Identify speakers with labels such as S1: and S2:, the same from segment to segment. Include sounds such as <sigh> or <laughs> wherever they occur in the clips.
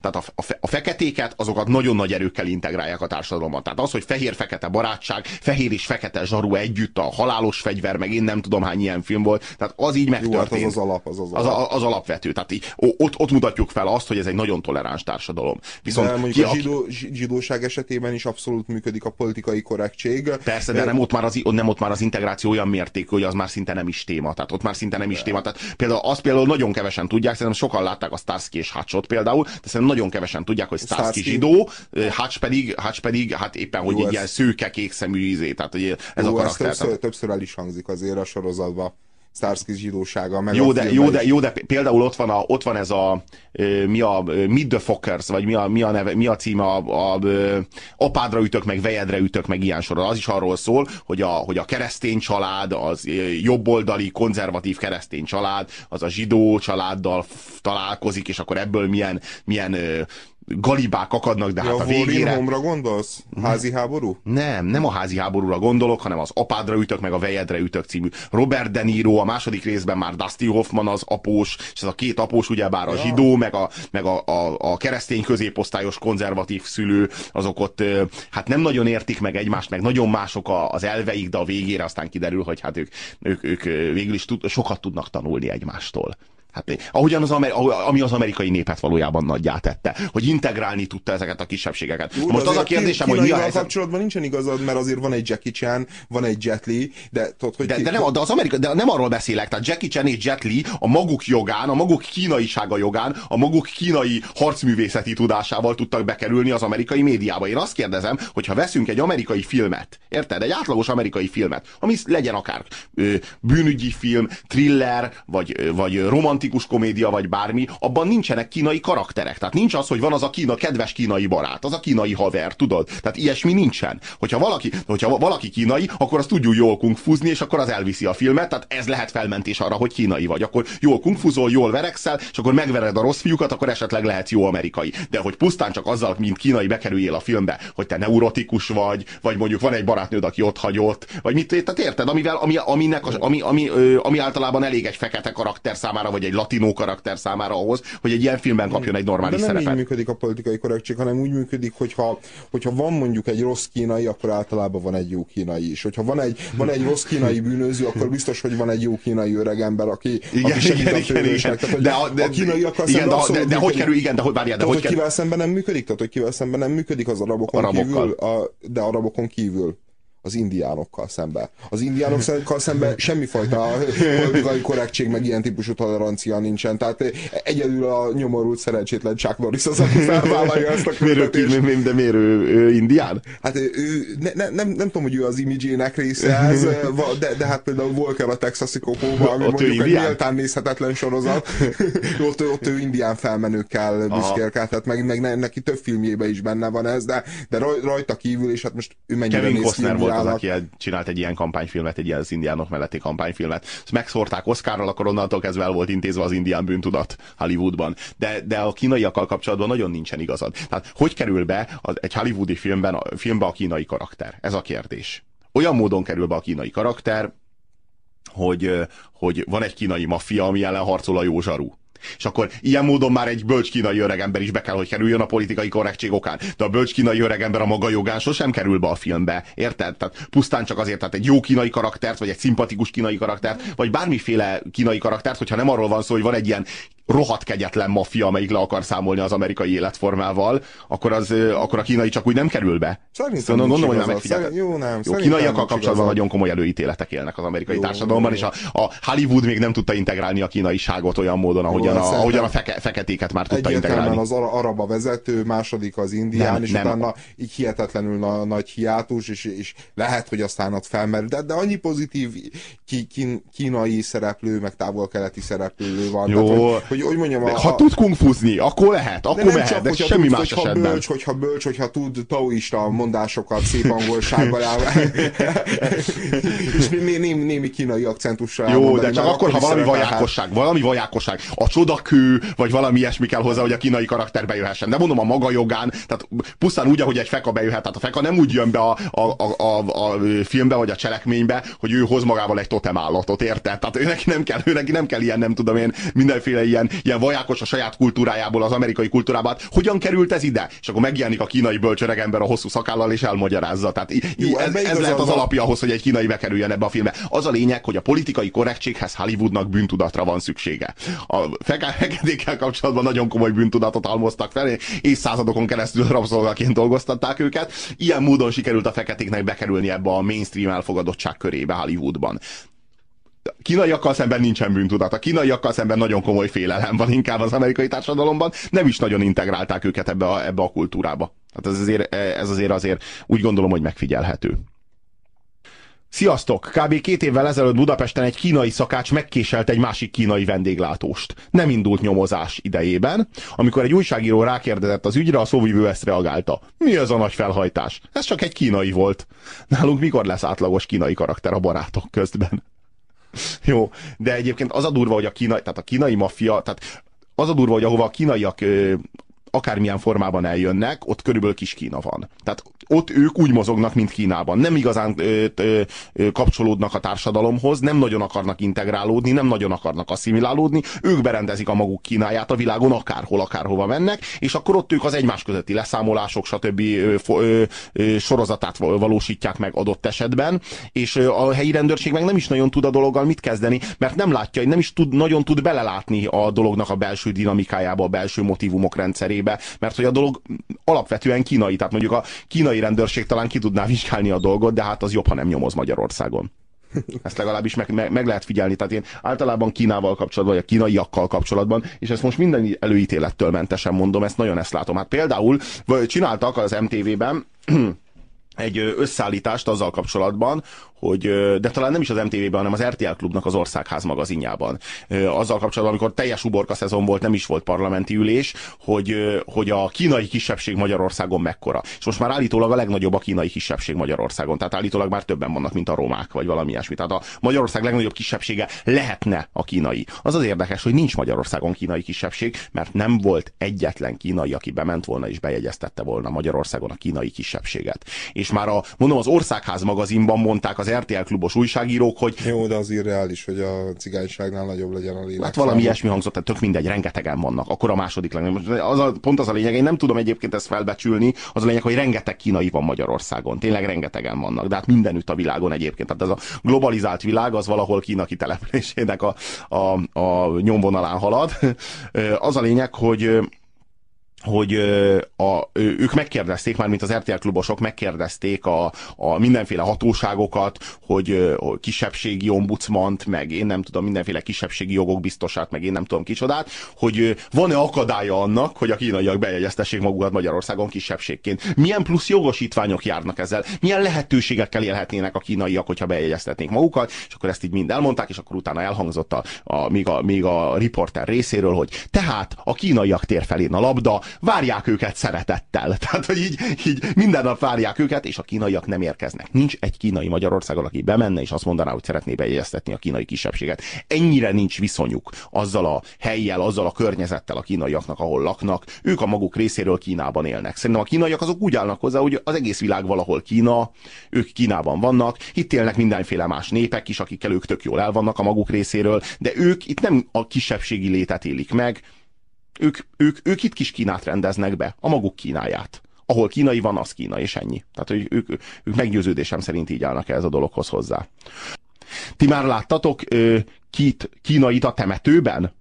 S1: Tehát a, a, fe, a feketéket, azokat nagyon nagy erőkkel integrálják a társadalomban. Tehát az, hogy fehér-fekete barátság, fehér és fekete zsaru együtt, a halálos fegyver, meg én nem tudom hány ilyen film volt, tehát az így megtörtént.
S2: Jó, hát az az alap, az az
S1: alap. Az, a, az alapvető. Tehát így, ott, ott mutatjuk fel azt, hogy ez egy nagyon toleráns társadalom.
S2: Viszont de mondjuk ki, a zsidó, zsidóság esetében is abszolút működik a politikai korrektség.
S1: Persze, de nem ott, már az, nem ott már az integráció olyan mértékű, hogy az már szinte nem is téma. Tehát ott már szinte nem is de. téma. Tehát például azt például nagyon kevesen tudják, szerintem sokan látták a Starsky és Hatchot például, de szerintem nagyon kevesen tudják, hogy Starsky zsidó, Hatch pedig, Hatch pedig, hát éppen, hogy Jó, egy ilyen szőke, kékszemű ízé, tehát hogy ez Jó, a karakter.
S2: Ez többször, többször el is hangzik azért a sorozatban. Starsky zsidósága. Meg
S1: jó, de, jó, de, jó, de például ott van, a, ott van ez a, mi a Mid the Fockers, vagy mi a, mi a, neve, mi a címe, a, a, apádra ütök, meg vejedre ütök, meg ilyen sorol. Az is arról szól, hogy a, hogy a keresztény család, az jobboldali, konzervatív keresztény család, az a zsidó családdal találkozik, és akkor ebből milyen, milyen galibák akadnak, de ja, hát a végére...
S2: Homra gondolsz? Házi háború?
S1: Nem, nem a házi háborúra gondolok, hanem az apádra ütök, meg a vejedre ütök című. Robert De Niro, a második részben már Dusty Hoffman az após, és ez a két após ugyebár a ja. zsidó, meg a, meg a, a, a keresztény középosztályos konzervatív szülő, azok ott hát nem nagyon értik meg egymást, meg nagyon mások az elveik, de a végére aztán kiderül, hogy hát ők, ők, ők végül is tud, sokat tudnak tanulni egymástól. Hát, ahogyan az, ami az amerikai népet valójában nagyjá tette, hogy integrálni tudta ezeket a kisebbségeket.
S2: Jó, Most az a kérdésem, hogy mi a helyzet... kapcsolatban nincsen igazad, mert azért van egy Jackie Chan, van egy Jet Li, de tudod, hogy...
S1: De, ki... de, nem, de, az Amerika, de nem arról beszélek, tehát Jackie Chan és Jet Li a maguk jogán, a maguk kínaisága jogán, a maguk kínai harcművészeti tudásával tudtak bekerülni az amerikai médiába. Én azt kérdezem, hogy ha veszünk egy amerikai filmet, érted? Egy átlagos amerikai filmet, ami legyen akár ö, bűnügyi film, thriller, vagy, vagy romantikus romantikus komédia vagy bármi, abban nincsenek kínai karakterek. Tehát nincs az, hogy van az a kína, kedves kínai barát, az a kínai haver, tudod? Tehát ilyesmi nincsen. Hogyha valaki, hogyha valaki kínai, akkor azt tudjuk jól kungfuzni, és akkor az elviszi a filmet, tehát ez lehet felmentés arra, hogy kínai vagy. Akkor jól kungfuzol, jól verekszel, és akkor megvered a rossz fiúkat, akkor esetleg lehet jó amerikai. De hogy pusztán csak azzal, mint kínai bekerüljél a filmbe, hogy te neurotikus vagy, vagy mondjuk van egy barátnőd, aki ott hagyott, vagy mit, tehát érted, amivel, ami, aminek, ami, ami, ami, ami általában elég egy fekete karakter számára, vagy egy latinó karakter számára ahhoz, hogy egy ilyen filmben kapjon egy normális
S2: De nem
S1: szerepet.
S2: így működik a politikai korrektség, hanem úgy működik, hogyha, hogyha van mondjuk egy rossz kínai, akkor általában van egy jó kínai is. Hogyha van egy, van egy rossz kínai bűnöző, akkor biztos, hogy van egy jó kínai öregember, aki,
S1: igen, aki igen, igen, igen. Tehát, de, a, de, a kínaiakkal igen, de, de, de, hogy kerül, igen, de hogy várjál, de
S2: hogy, hogy kivel szemben nem működik? Tehát, hogy kivel szemben nem működik az arabokon Arabokkal. kívül, a, de arabokon kívül az indiánokkal szemben. Az indiánokkal szemben semmifajta politikai korrektség, meg ilyen típusú tolerancia nincsen. Tehát egyedül a nyomorult szerencsétlen Chuck Norris az, aki felvállalja ezt a
S1: küldetést. Miért, de miért ő, ő indián?
S2: Hát ő, ne, ne, nem, nem tudom, hogy ő az imidzsének része ez, de, de hát például Volker a texasi kopóban, ami ott mondjuk egy méltán nézhetetlen sorozat, <laughs> ott, ott ő indián felmenőkkel büszkélkedhet, meg, meg neki több filmjében is benne van ez, de, de rajta kívül, és hát most ő mennyire
S1: Kevin néz ki volt az, aki csinált egy ilyen kampányfilmet, egy ilyen az indiánok melletti kampányfilmet. Ezt megszórták Oscarral, akkor onnantól kezdve el volt intézve az indián bűntudat Hollywoodban. De, de a kínaiakkal kapcsolatban nagyon nincsen igazad. Tehát hogy kerül be az, egy hollywoodi filmben, a, filmbe a kínai karakter? Ez a kérdés. Olyan módon kerül be a kínai karakter, hogy, hogy van egy kínai maffia, ami ellen harcol a jó zsaru és akkor ilyen módon már egy bölcs kínai öregember is be kell, hogy kerüljön a politikai korrektség okán. De a bölcs kínai öregember a maga jogán sosem kerül be a filmbe. Érted? Tehát pusztán csak azért, tehát egy jó kínai karaktert, vagy egy szimpatikus kínai karaktert, vagy bármiféle kínai karaktert, hogyha nem arról van szó, hogy van egy ilyen rohadt kegyetlen maffia, amelyik le akar számolni az amerikai életformával, akkor, az, akkor a kínai csak úgy nem kerül be.
S2: Szerintem szóval gondolom, hogy nem megfigyeltek.
S1: Jó, nem. Jó, kínaiakkal kapcsolatban nagyon komoly előítéletek élnek az amerikai jó, társadalomban, jó. és a, a Hollywood még nem tudta integrálni a kínaiságot olyan módon, ahogyan a, ahogyan a feke, feketéket már tudta integrálni.
S2: az arab a vezető, második az indián, nem, és nem. utána így hihetetlenül na, nagy hiátus, és, és lehet, hogy aztán ott felmerül. De, de annyi pozitív ki, ki, kínai szereplő, meg távol-keleti szereplő van.
S1: Jó,
S2: tehát, hogy, hogy, hogy mondjam,
S1: a, ha tud kungfuzni, akkor lehet, akkor de mehet, csak, de semmi tud, más
S2: hogyha
S1: esetben.
S2: Bölcs, hogyha bölcs, hogyha tud taoista mondásokat szép angolsággal <laughs> és né, né, némi kínai akcentussal
S1: Jó, de csak akkor, ha valami vajákosság, valami vajákosság. A csodakő, vagy valami ilyesmi kell hozzá, hogy a kínai karakter bejöhessen. De mondom, a maga jogán, tehát pusztán úgy, ahogy egy feka bejöhet, tehát a feka nem úgy jön be a, a, a, a, a filmbe, vagy a cselekménybe, hogy ő hoz magával egy totemállatot, érted? Tehát ő neki nem kell, ő neki nem kell ilyen, nem tudom én, mindenféle ilyen, ilyen vajákos a saját kultúrájából, az amerikai kultúrából. Hogyan került ez ide? És akkor megjelenik a kínai bölcsöreg ember a hosszú szakállal, és elmagyarázza. Tehát Jó, ez, ez lehet az alapja ahhoz, hogy egy kínai bekerüljön ebbe a filmbe. Az a lényeg, hogy a politikai korrektséghez Hollywoodnak bűntudatra van szüksége. A fekedékkel kapcsolatban nagyon komoly bűntudatot halmoztak fel, évszázadokon keresztül rabszolgaként dolgoztatták őket. Ilyen módon sikerült a feketéknek bekerülni ebbe a mainstream elfogadottság körébe Hollywoodban kínaiakkal szemben nincsen bűntudat. A kínaiakkal szemben nagyon komoly félelem van inkább az amerikai társadalomban. Nem is nagyon integrálták őket ebbe a, ebbe a kultúrába. Hát ez azért, ez azért azért úgy gondolom, hogy megfigyelhető. Sziasztok! Kb. két évvel ezelőtt Budapesten egy kínai szakács megkéselt egy másik kínai vendéglátóst. Nem indult nyomozás idejében. Amikor egy újságíró rákérdezett az ügyre, a szóvivő ezt reagálta. Mi ez a nagy felhajtás? Ez csak egy kínai volt. Nálunk mikor lesz átlagos kínai karakter a barátok közben? Jó, de egyébként az a durva, hogy a kínai, tehát a kínai maffia, tehát az a durva, hogy ahova a kínaiak ö, akármilyen formában eljönnek, ott körülbelül kis Kína van. Tehát ott ők úgy mozognak, mint Kínában. Nem igazán ö, ö, ö, kapcsolódnak a társadalomhoz, nem nagyon akarnak integrálódni, nem nagyon akarnak asszimilálódni, ők berendezik a maguk Kínáját a világon, akárhol, akárhova mennek, és akkor ott ők az egymás közötti leszámolások, stb. Ö, ö, ö, sorozatát valósítják meg adott esetben, és a helyi rendőrség meg nem is nagyon tud a dologgal mit kezdeni, mert nem látja, nem is tud, nagyon tud belelátni a dolognak a belső dinamikájába, a belső motivumok rendszerébe, mert hogy a dolog alapvetően kínai, tehát mondjuk a kínai rendőrség talán ki tudná vizsgálni a dolgot, de hát az jobb, ha nem nyomoz Magyarországon. Ezt legalábbis meg, meg, meg lehet figyelni. Tehát én általában Kínával kapcsolatban, vagy a kínaiakkal kapcsolatban, és ezt most minden előítélettől mentesen mondom, ezt nagyon ezt látom. Hát például csináltak az MTV-ben <clears throat> egy összeállítást azzal kapcsolatban, hogy, de talán nem is az MTV-ben, hanem az RTL Klubnak az Országház magazinjában. Azzal kapcsolatban, amikor teljes uborka szezon volt, nem is volt parlamenti ülés, hogy, hogy a kínai kisebbség Magyarországon mekkora. És most már állítólag a legnagyobb a kínai kisebbség Magyarországon. Tehát állítólag már többen vannak, mint a romák, vagy valami ilyesmi. Tehát a Magyarország legnagyobb kisebbsége lehetne a kínai. Az az érdekes, hogy nincs Magyarországon kínai kisebbség, mert nem volt egyetlen kínai, aki bement volna és bejegyeztette volna Magyarországon a kínai kisebbséget. És már a, mondom, az Országház magazinban mondták az RTL klubos újságírók, hogy...
S2: Jó, de az irreális, hogy a cigányságnál nagyobb legyen a lélek.
S1: Hát valami ilyesmi hangzott, tehát tök mindegy, rengetegen vannak. Akkor a második legnagyobb. Az a, pont az a lényeg, én nem tudom egyébként ezt felbecsülni, az a lényeg, hogy rengeteg kínai van Magyarországon. Tényleg rengetegen vannak, de hát mindenütt a világon egyébként. Tehát ez a globalizált világ az valahol Kína kitelepülésének a, a, a nyomvonalán halad. Az a lényeg, hogy hogy a, ők megkérdezték, már mint az RTL klubosok megkérdezték a, a mindenféle hatóságokat, hogy, hogy kisebbségi ombudsmant, meg én nem tudom, mindenféle kisebbségi jogok biztosát, meg én nem tudom kicsodát, hogy van-e akadálya annak, hogy a kínaiak bejegyeztessék magukat Magyarországon kisebbségként. Milyen plusz jogosítványok járnak ezzel? Milyen lehetőségekkel élhetnének a kínaiak, hogyha bejegyeztetnék magukat? És akkor ezt így mind elmondták, és akkor utána elhangzott a, a, még, a, még a riporter részéről, hogy tehát a kínaiak tér felén a labda, várják őket szeretettel. <laughs> Tehát, hogy így, így minden nap várják őket, és a kínaiak nem érkeznek. Nincs egy kínai Magyarországon, aki bemenne, és azt mondaná, hogy szeretné bejegyeztetni a kínai kisebbséget. Ennyire nincs viszonyuk azzal a helyjel, azzal a környezettel a kínaiaknak, ahol laknak. Ők a maguk részéről Kínában élnek. Szerintem a kínaiak azok úgy állnak hozzá, hogy az egész világ valahol Kína, ők Kínában vannak, itt élnek mindenféle más népek is, akikkel ők tök jól el vannak a maguk részéről, de ők itt nem a kisebbségi létet élik meg, ők, ők, ők itt kis Kínát rendeznek be, a maguk Kínáját. Ahol kínai van, az Kína, és ennyi. Tehát, hogy ők, ők meggyőződésem szerint így állnak ez a dologhoz hozzá. Ti már láttatok ö, kit, kínait a temetőben?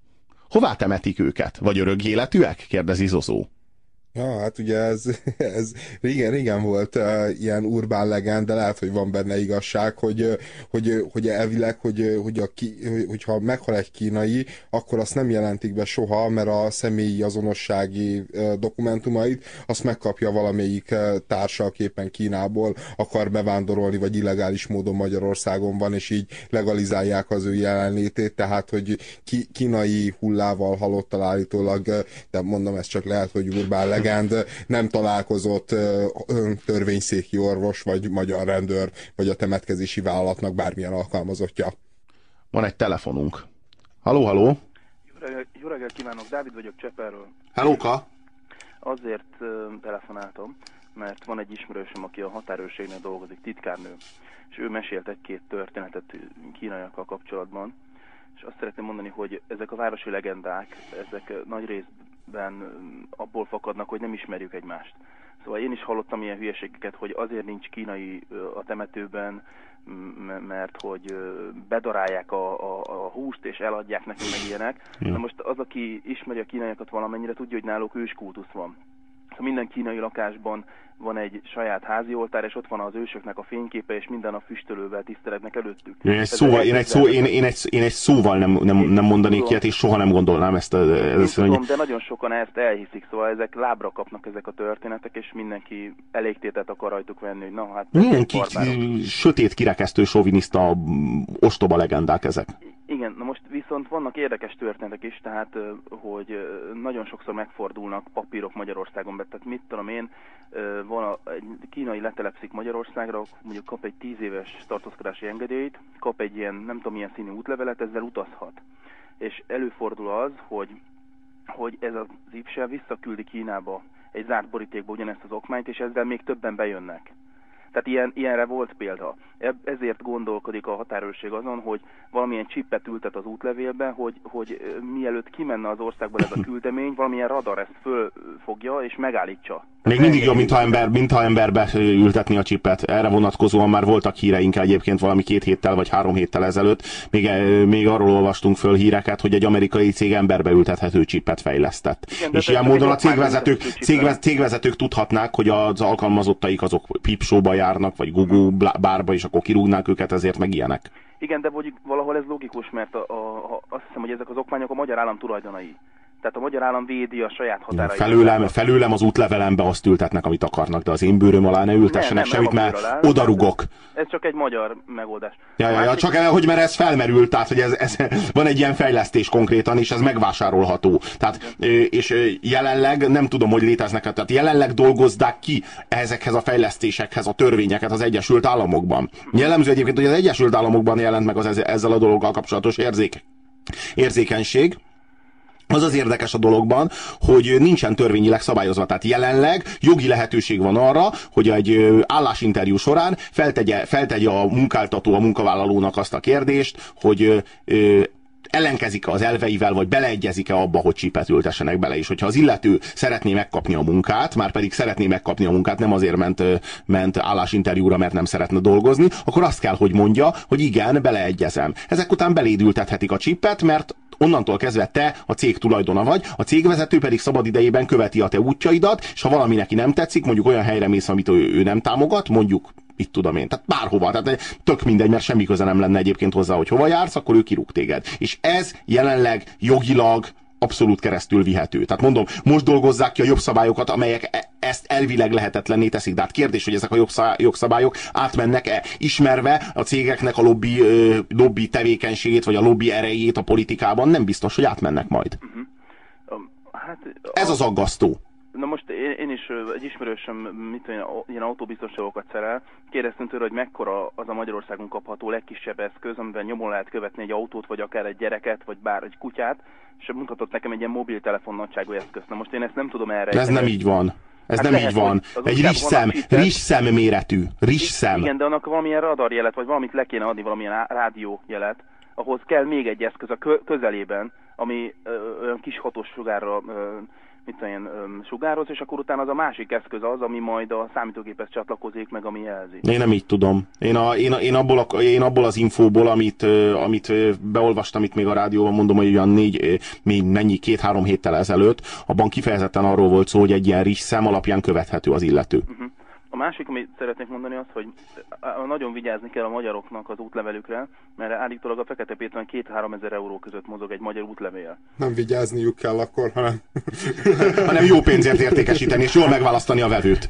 S1: Hová temetik őket? Vagy örök életűek? kérdezi Zozó.
S2: Ja, hát ugye ez, <laughs> ez régen, régen volt uh, ilyen urbán legend, de lehet, hogy van benne igazság, hogy, hogy, hogy elvileg, hogy, hogy a ki, hogyha meghal egy kínai, akkor azt nem jelentik be soha, mert a személyi azonossági uh, dokumentumait azt megkapja valamelyik uh, társa, aki Kínából akar bevándorolni, vagy illegális módon Magyarországon van, és így legalizálják az ő jelenlétét, tehát, hogy ki, kínai hullával halottal állítólag, de mondom, ez csak lehet, hogy urbán legend, legend nem találkozott törvényszéki orvos, vagy magyar rendőr, vagy a temetkezési vállalatnak bármilyen alkalmazottja.
S1: Van egy telefonunk. Haló, haló!
S3: Jó reggelt kívánok, Dávid vagyok Cseperről.
S1: Hellóka!
S3: Azért telefonáltam, mert van egy ismerősöm, aki a határőrségnél dolgozik, titkárnő, és ő mesélt egy-két történetet kínaiakkal kapcsolatban, és azt szeretném mondani, hogy ezek a városi legendák, ezek nagy részben abból fakadnak, hogy nem ismerjük egymást. Szóval én is hallottam ilyen hülyeségeket, hogy azért nincs kínai a temetőben, mert hogy bedarálják a, a, a húst és eladják nekünk meg ilyenek. Na most az, aki ismeri a kínaiakat valamennyire, tudja, hogy náluk őskultusz van. Minden kínai lakásban van egy saját házi oltár, és ott van az ősöknek a fényképe, és minden a füstölővel tiszteletnek előttük.
S1: Én egy, szóval, én egy, szó, én, én, egy, én egy szóval nem, nem, nem mondanék ilyet, és soha nem gondolnám ezt.
S3: Ez én tudom, de nagyon sokan ezt elhiszik, szóval ezek lábra kapnak ezek a történetek, és mindenki elégtétet akar rajtuk venni, hogy na hát...
S1: Milyen ki, sötét, kirekesztő, soviniszta, ostoba legendák ezek.
S3: Most viszont vannak érdekes történetek is, tehát hogy nagyon sokszor megfordulnak papírok Magyarországon, tehát mit tudom én, van a, egy kínai letelepszik Magyarországra, mondjuk kap egy tíz éves tartózkodási engedélyt, kap egy ilyen nem tudom milyen színű útlevelet, ezzel utazhat. És előfordul az, hogy, hogy ez az IPSE visszaküldi Kínába egy zárt borítékba ugyanezt az okmányt, és ezzel még többen bejönnek. Tehát ilyen, ilyenre volt példa. Ezért gondolkodik a határőrség azon, hogy valamilyen csippet ültet az útlevélbe, hogy, hogy mielőtt kimenne az országból ez a <coughs> küldemény, valamilyen radar ezt fölfogja és megállítsa.
S1: Még mindig jobb, mintha, ember, mintha emberbe ültetni a csipet. Erre vonatkozóan már voltak híreink egyébként valami két héttel vagy három héttel ezelőtt. Még, e, még arról olvastunk föl híreket, hogy egy amerikai cég emberbe ültethető csipet fejlesztett. Igen, és ilyen módon a cégvezetők, cégvezetők, cégvezetők tudhatnák, hogy az alkalmazottaik azok pipsóba járnak, vagy Google bárba, és akkor kirúgnák őket ezért, meg ilyenek.
S3: Igen, de valahol ez logikus, mert a, a, a, azt hiszem, hogy ezek az okmányok a magyar állam tulajdonai. Tehát a magyar állam védi a saját határait.
S1: Felőlem, felőlem az útlevelembe azt ültetnek, amit akarnak, de az én bőröm alá ne ültessenek nem, nem, semmit, mert odarugok.
S3: Ez csak egy magyar megoldás.
S1: Ja, ja, ja, csak el, hogy mert ez felmerült, tehát hogy ez, ez, van egy ilyen fejlesztés konkrétan, és ez megvásárolható. Tehát, és jelenleg nem tudom, hogy léteznek, tehát jelenleg dolgozzák ki ezekhez a fejlesztésekhez a törvényeket az Egyesült Államokban. Jellemző egyébként, hogy az Egyesült Államokban jelent meg az ezzel a dologgal kapcsolatos érzék, érzékenység, az az érdekes a dologban, hogy nincsen törvényileg szabályozva. Tehát jelenleg jogi lehetőség van arra, hogy egy állásinterjú során feltegye, feltegye a munkáltató a munkavállalónak azt a kérdést, hogy ellenkezik -e az elveivel, vagy beleegyezik-e abba, hogy csípet ültessenek bele is. Hogyha az illető szeretné megkapni a munkát, már pedig szeretné megkapni a munkát, nem azért ment, ment állásinterjúra, mert nem szeretne dolgozni, akkor azt kell, hogy mondja, hogy igen, beleegyezem. Ezek után belédültethetik a csipet, mert onnantól kezdve te a cég tulajdona vagy, a cégvezető pedig szabad idejében követi a te útjaidat, és ha valami neki nem tetszik, mondjuk olyan helyre mész, amit ő, ő nem támogat, mondjuk itt tudom én, tehát bárhova, tehát tök mindegy, mert semmi köze nem lenne egyébként hozzá, hogy hova jársz, akkor ő kirúg téged. És ez jelenleg jogilag abszolút keresztül vihető. Tehát mondom, most dolgozzák ki a jogszabályokat, amelyek e- ezt elvileg lehetetlenné teszik. De hát kérdés, hogy ezek a jogszabályok átmennek-e, ismerve a cégeknek a lobby, lobby tevékenységét, vagy a lobby erejét a politikában, nem biztos, hogy átmennek majd. Uh-huh. Um, hát, Ez az aggasztó.
S3: Is egy ismerősöm, mit tudom, ilyen autóbiztonságokat szerel, kérdeztem tőle, hogy mekkora az a Magyarországon kapható legkisebb eszköz, amivel nyomon lehet követni egy autót, vagy akár egy gyereket, vagy bár egy kutyát, és mutatott nekem egy ilyen mobiltelefon nagyságú eszköz. Na most én ezt nem tudom erre.
S1: De ez nem így van. Ez hát nem lehet, így van. Egy rizszem, rizszem méretű. Rizszem.
S3: Igen, de annak valamilyen radarjelet, vagy valamit le kéne adni, valamilyen rádiójelet, ahhoz kell még egy eszköz a közelében, ami olyan kis hatós sugárra mit tudom én, sugároz, és akkor utána az a másik eszköz az, ami majd a számítógéphez csatlakozik, meg ami jelzi.
S1: Én nem így tudom. Én, a, én, én, abból, a, én abból az infóból, amit, amit beolvastam itt még a rádióban, mondom, hogy olyan négy, még mennyi, két-három héttel ezelőtt, abban kifejezetten arról volt szó, hogy egy ilyen rizs szem alapján követhető az illető. Uh-huh.
S3: A másik, amit szeretnék mondani az, hogy nagyon vigyázni kell a magyaroknak az útlevelükre, mert állítólag a Fekete Péteren 2-3 ezer euró között mozog egy magyar útlevél.
S2: Nem vigyázniuk kell akkor, hanem...
S1: hanem jó pénzért értékesíteni, és jól megválasztani a vevőt.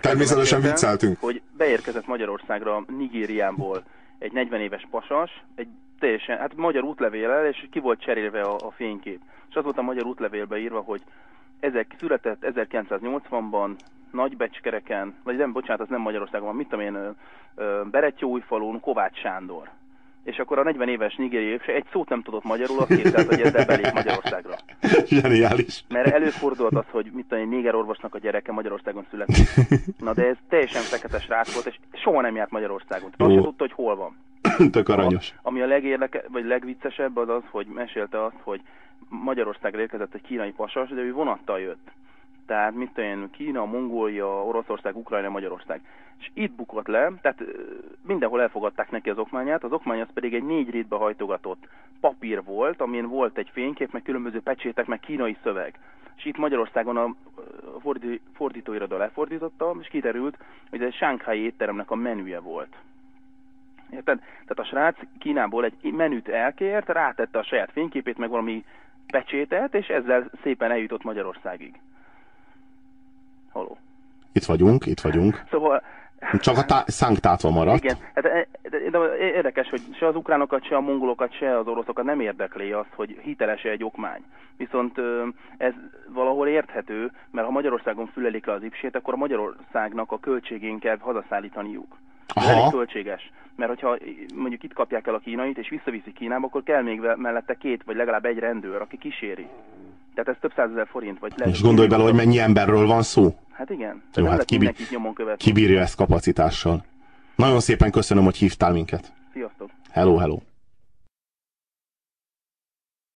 S2: Természetesen vicceltünk.
S3: Hogy beérkezett Magyarországra Nigériából egy 40 éves pasas, egy teljesen, hát magyar útlevélel, és ki volt cserélve a, a fénykép. És az volt a magyar útlevélbe írva, hogy ezek született 1980-ban, Nagybecskereken, vagy nem, bocsánat, az nem Magyarországon van, mit tudom én, Beretyóújfalun, Kovács Sándor. és akkor a 40 éves nigériai se egy szót nem tudott magyarul, azt <laughs> képzelt, hogy ezzel belép Magyarországra.
S1: Zseniális.
S3: Mert előfordult az, hogy mit tudom, néger orvosnak a gyereke Magyarországon született. Na de ez teljesen fekete srác volt, és soha nem járt Magyarországon. Tehát azt tudta, hogy hol van. <clears throat>
S1: Tök aranyos.
S3: A, ami a legérdeke, vagy legviccesebb az az, hogy mesélte azt, hogy Magyarországra érkezett egy kínai pasas, de ő vonattal jött. Tehát mit tudom Kína, Mongólia, Oroszország, Ukrajna, Magyarország. És itt bukott le, tehát mindenhol elfogadták neki az okmányát, az okmány az pedig egy négy rétbe hajtogatott papír volt, amin volt egy fénykép, meg különböző pecsétek, meg kínai szöveg. És itt Magyarországon a fordítóiroda lefordította, és kiderült, hogy ez egy sánkhái étteremnek a menüje volt. Érted? Tehát a srác Kínából egy menüt elkért, rátette a saját fényképét, meg valami pecsétet, és ezzel szépen eljutott Magyarországig. Haló.
S1: Itt vagyunk, itt vagyunk.
S3: Szóval...
S1: Csak a tá- szánk tátva maradt.
S3: Igen, hát, de, de, de érdekes, hogy se az ukránokat, se a mongolokat, se az oroszokat nem érdekli az, hogy hiteles-e egy okmány. Viszont ez valahol érthető, mert ha Magyarországon fülelik le az ipsét, akkor a Magyarországnak a költségén kell hazaszállítaniuk. Ez elég költséges. Mert hogyha mondjuk itt kapják el a kínait, és visszaviszik Kínába, akkor kell még mellette két, vagy legalább egy rendőr, aki kíséri. Tehát ez több százezer forint. Vagy
S1: lehet, és gondolj bele, hogy mennyi emberről van szó.
S3: Hát igen.
S1: Jó, hát kibi nyomon követni. kibírja ezt kapacitással. Nagyon szépen köszönöm, hogy hívtál minket.
S3: Sziasztok.
S1: Hello, hello.